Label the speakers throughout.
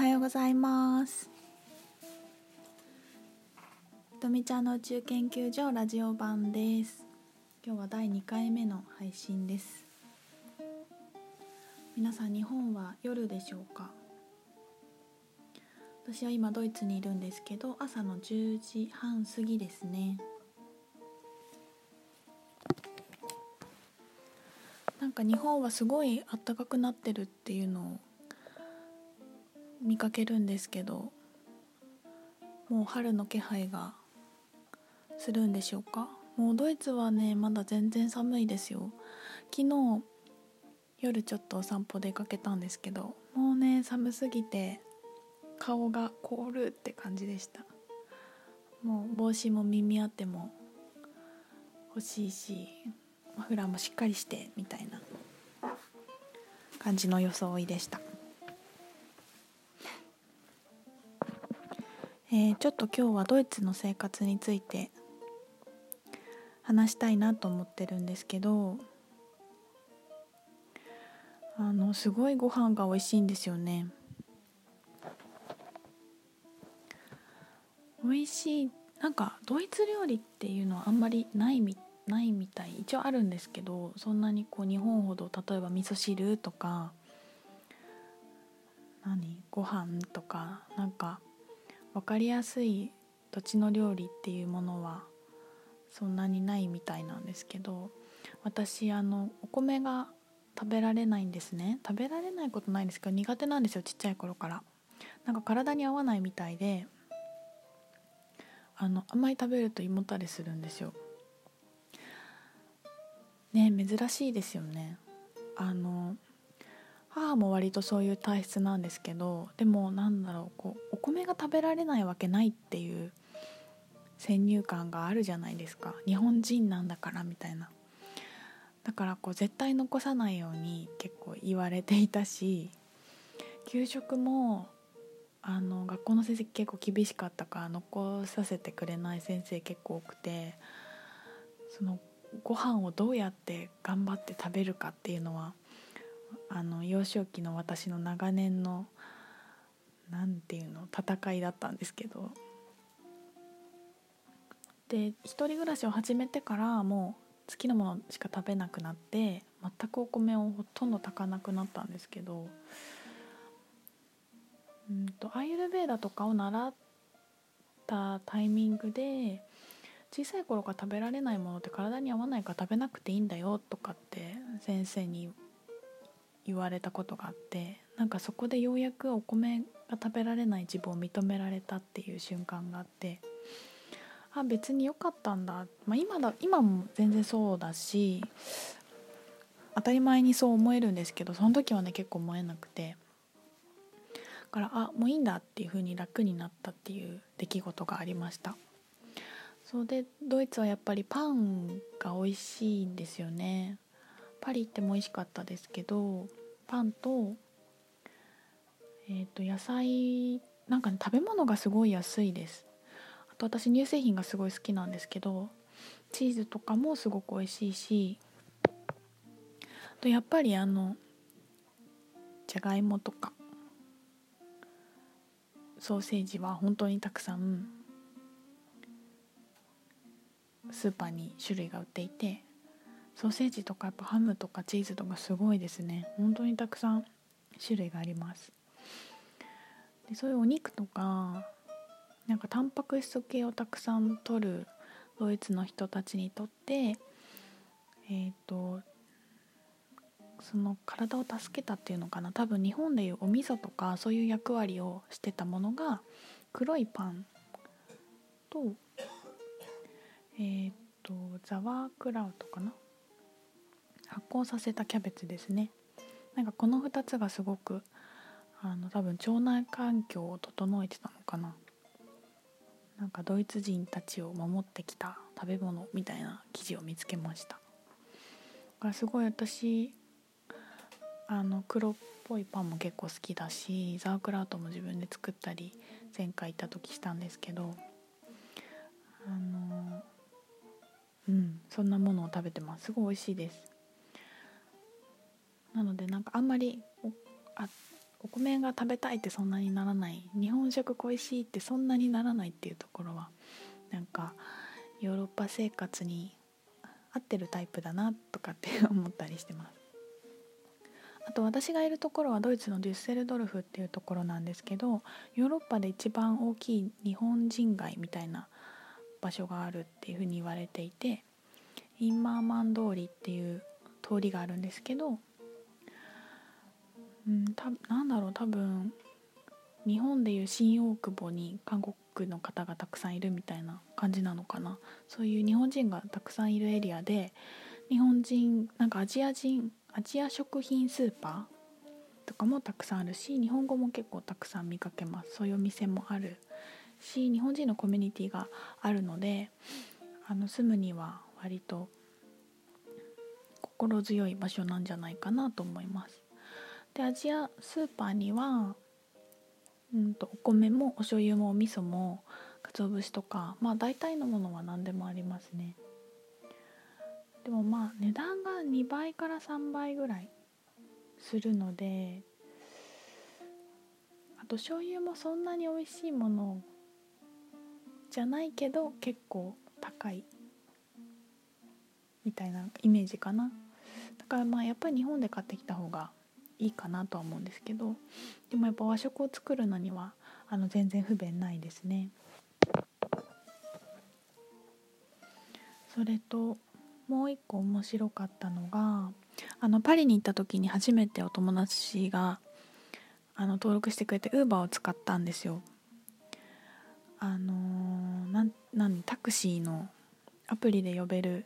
Speaker 1: はようございます。とみちゃんの宇宙研究所ラジオ版です。今日は第2回目の配信です。皆さん日本は夜でしょうか？私は今ドイツにいるんですけど朝の10時半過ぎですね。なんか日本はすごい暖かくなってるっていうのを見かけるんですけどもう春の気配がするんでしょうか？もうドイツはねまだ全然寒いですよ。昨日夜ちょっとお散歩出かけたんですけどもうね寒すぎて顔が凍るって感じでした。もう帽子も耳当ても欲しいしマフラーもしっかりしてみたいな感じの装いでした。えー、ちょっと今日はドイツの生活について話したいなと思ってるんですけどあのすごいご飯が美味しいんですよね。美味しいなんかドイツ料理っていうのはあんまりないみないみたい。一応あるんですけどそんなにこう日本ほど例えば味噌汁とか何ご飯とかなんか分かりやすい土地の料理っていうものはそんなにないみたいなんですけど私あのお米が食べられないんですね。食べられないことないんですけど苦手なんですよちっちゃい頃から。なんか体に合わないみたいであのあんまり食べると胃もたれするんですよ。ね珍しいですよね。あの母も割とそういう体質なんですけどでもなんだろうこうお米が食べられないわけないっていう先入観があるじゃないですか。日本人なんだからみたいな。だからこう絶対残さないように結構言われていたし給食もあの学校の成績結構厳しかったから残させてくれない先生結構多くてそのご飯をどうやって頑張って食べるかっていうのはあの幼少期の私の長年の何て言うの戦いだったんですけど。で一人暮らしを始めてからもう好きなものしか食べなくなって全くお米をほとんど炊かなくなったんですけど。うんとアイルベーダとかを習ったタイミングで小さい頃から食べられないものって体に合わないから食べなくていいんだよとかって先生に言われたことがあってなんかそこでようやくお米が食べられない自分を認められたっていう瞬間があってあ別に良かったんだ、まあ、今だ今も全然そうだし当たり前にそう思えるんですけどその時はね結構思えなくて。だからあもういいんだっていう風に楽になったっていう出来事がありました。そうでドイツはやっぱりパンが美味しいんですよね。パリ行っても美味しかったですけどパンと,、えー、と野菜なんかね食べ物がすごい安いです。あと私乳製品がすごい好きなんですけどチーズとかもすごく美味しいしとやっぱりあのじゃがいもとかソーセージは本当にたくさんスーパーに種類が売っていてソーセージとかやっぱハムとかチーズとかすごいですね。本当にたくさん種類があります。でそういうお肉とかなんかタンパク質系をたくさん取るドイツの人たちにとってえっ、ー、とその体を助けたっていうのかな。多分日本でいうお味噌とかそういう役割をしてたものが黒いパンとえっ、ー、とザワークラウトかな。酵させたキャベツですね。なんかこの2つがすごくあの多分腸内環境を整えてたのかな。なんかドイツ人たちを守ってきた食べ物みたいな記事を見つけました。がすごい私あの黒っぽいパンも結構好きだしザークラウトも自分で作ったり前回行った時したんですけどあのうんそんなものを食べてます。すごい美味しいです。なのでなんかあんまりお米が食べたいってそんなにならない日本食恋しいってそんなにならないっていうところはなんかヨーロッパ生活に合ってるタイプだなとかって思ったりしてます。あと私がいるところはドイツのデュッセルドルフっていうところなんですけどヨーロッパで一番大きい日本人街みたいな場所があるっていうふうに言われていてインマーマン通りっていう通りがあるんですけど、うん、たなんだろう多分日本でいう新大久保に韓国の方がたくさんいるみたいな感じなのかな。そういう日本人がたくさんいるエリアで日本人なんかアジア人アジア食品スーパーとかもたくさんあるし日本語も結構たくさん見かけます。そういうお店もあるし日本人のコミュニティがあるのであの住むには割と心強い場所なんじゃないかなと思います。でアジアスーパーにはうんとお米もお醤油もお味噌も鰹節とかまあ大体のものは何でもありますね。でもまあ値段が2倍から3倍ぐらいするのであと醤油もそんなに美味しいものじゃないけど結構高いみたいなイメージかな。だからまあやっぱり日本で買ってきた方がいいかなとは思うんですけどでもやっぱ和食を作るのにはあの全然不便ないですね。それともう一個面白かったのがあのパリに行った時に初めてお友達があの登録してくれて Uber を使ったんですよ。あのー、なんなんタクシーのアプリで呼べる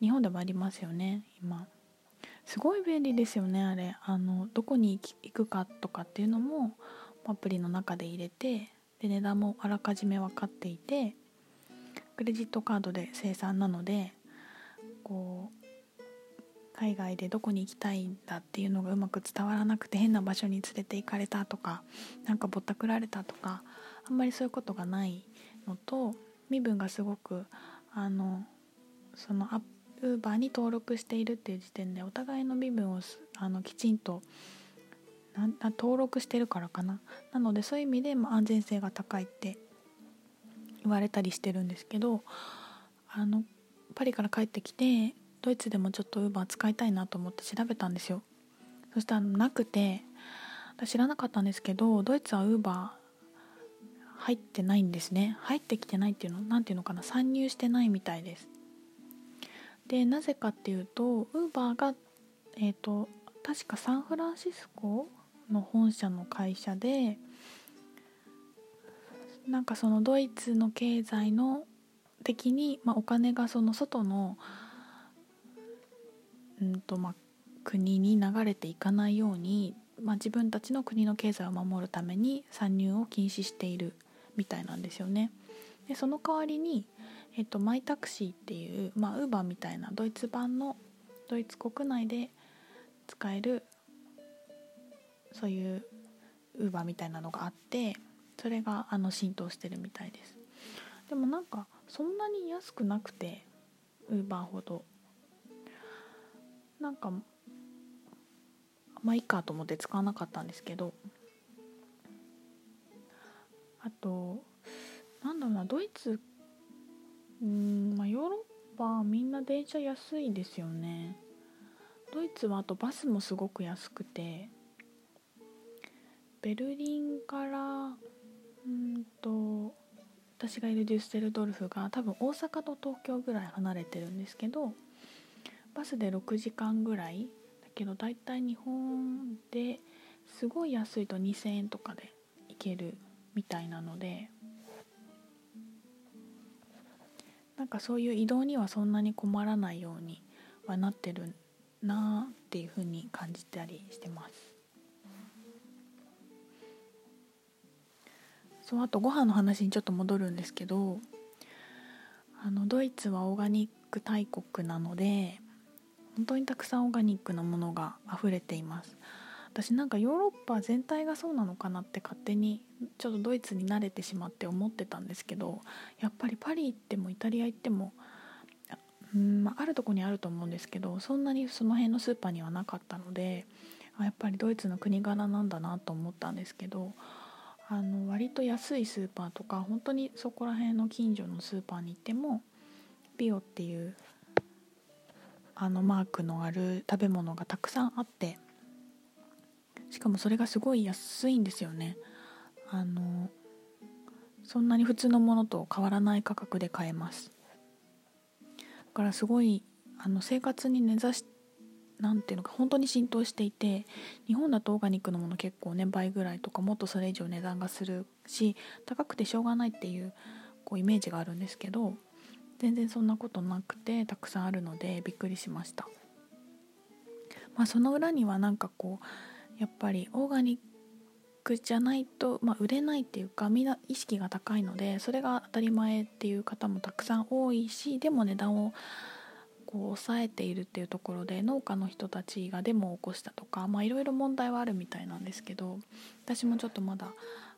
Speaker 1: 日本でもありますよね今すごい便利ですよねあれ。あのどこに行くかとかっていうのもアプリの中で入れてで値段もあらかじめ分かっていてクレジットカードで生産なのでこう海外でどこに行きたいんだっていうのがうまく伝わらなくて変な場所に連れて行かれたとかなんかぼったくられたとかあんまりそういうことがないのと身分がすごくあのそのアッウーバーに登録しているっていう時点でお互いの身分をあのきちんと登録してるからかな。なのでそういう意味で、ま安全性が高いって言われたりしてるんですけどあのパリから帰ってきてドイツでもちょっとウーバー使いたいなと思って調べたんですよ。そしたらなくて知らなかったんですけどドイツはウーバー入ってないんですね。入ってきてないっていうの何ていうのかな。参入してないみたいです。でなぜかっていうとウーバーがえっ、ー、と確かサンフランシスコの本社の会社でなんかそのドイツの経済の的に、まあ、お金がその外の、うんとまあ、国に流れていかないように、まあ、自分たちの国の経済を守るために参入を禁止しているみたいなんですよね。でその代わりにえっと、マイタクシーっていうまウーバーみたいなドイツ版のドイツ国内で使えるそういうウーバーみたいなのがあってそれがあの浸透してるみたいです。でもなんかそんなに安くなくてウーバーほど。なんかまあいいかと思って使わなかったんですけどドイツうんまあヨーロッパみんな電車安いですよね。ドイツはあとバスもすごく安くて。ベルリンからうんと私がいるデュッセルドルフが多分大阪と東京ぐらい離れてるんですけどバスで6時間ぐらい。だけど大体日本ですごい安いと2,000円とかで行けるみたいなのでなんかそういう移動にはそんなに困らないようにはなってるなっていうふうに感じたりしてます。そうあとご飯の話にちょっと戻るんですけどあのドイツはオーガニック大国なので本当にたくさんオーガニックなものが溢れています。私なんかヨーロッパ全体がそうなのかなって勝手にちょっとドイツに慣れてしまって思ってたんですけどやっぱりパリ行ってもイタリア行ってもうんまあ、るとこにあると思うんですけどそんなにその辺のスーパーにはなかったのでやっぱりドイツの国柄なんだなと思ったんですけどあの割と安いスーパーとか本当にそこら辺の近所のスーパーに行ってもビオっていうあのマークのある食べ物がたくさんあってしかもそれがすごい安いんですよね。あのそんなに普通のものと変わらない価格で買えます。だからすごいあの生活に根ざしなんていうのか本当に浸透していて日本だとオーガニックのもの結構ね倍ぐらいとかもっとそれ以上値段がするし高くてしょうがないっていうこうイメージがあるんですけど全然そんなことなくてたくさんあるのでびっくりしました。まあその裏にはなんかこうやっぱりオーガニックじゃないと、まあ、売れないっていうかみんな意識が高いのでそれが当たり前っていう方もたくさん多いしでも値段をこう抑えているっていうところで農家の人たちがデモを起こしたとかいろいろ問題はあるみたいなんですけど私もちょっとまだ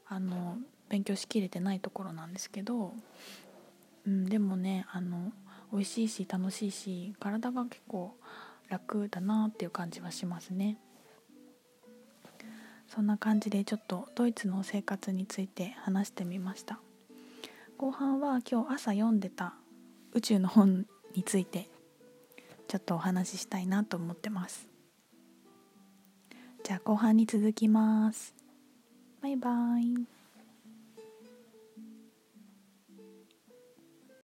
Speaker 1: あの勉強しきれてないところなんですけどうん、でもねあの美味しいし楽しいし体が結構楽だなっていう感じはしますね。そんな感じでちょっとドイツの生活について話してみました。後半は今日朝読んでた宇宙の本についてちょっとお話ししたいなと思ってます。じゃあ後半に続きます。バイバイ。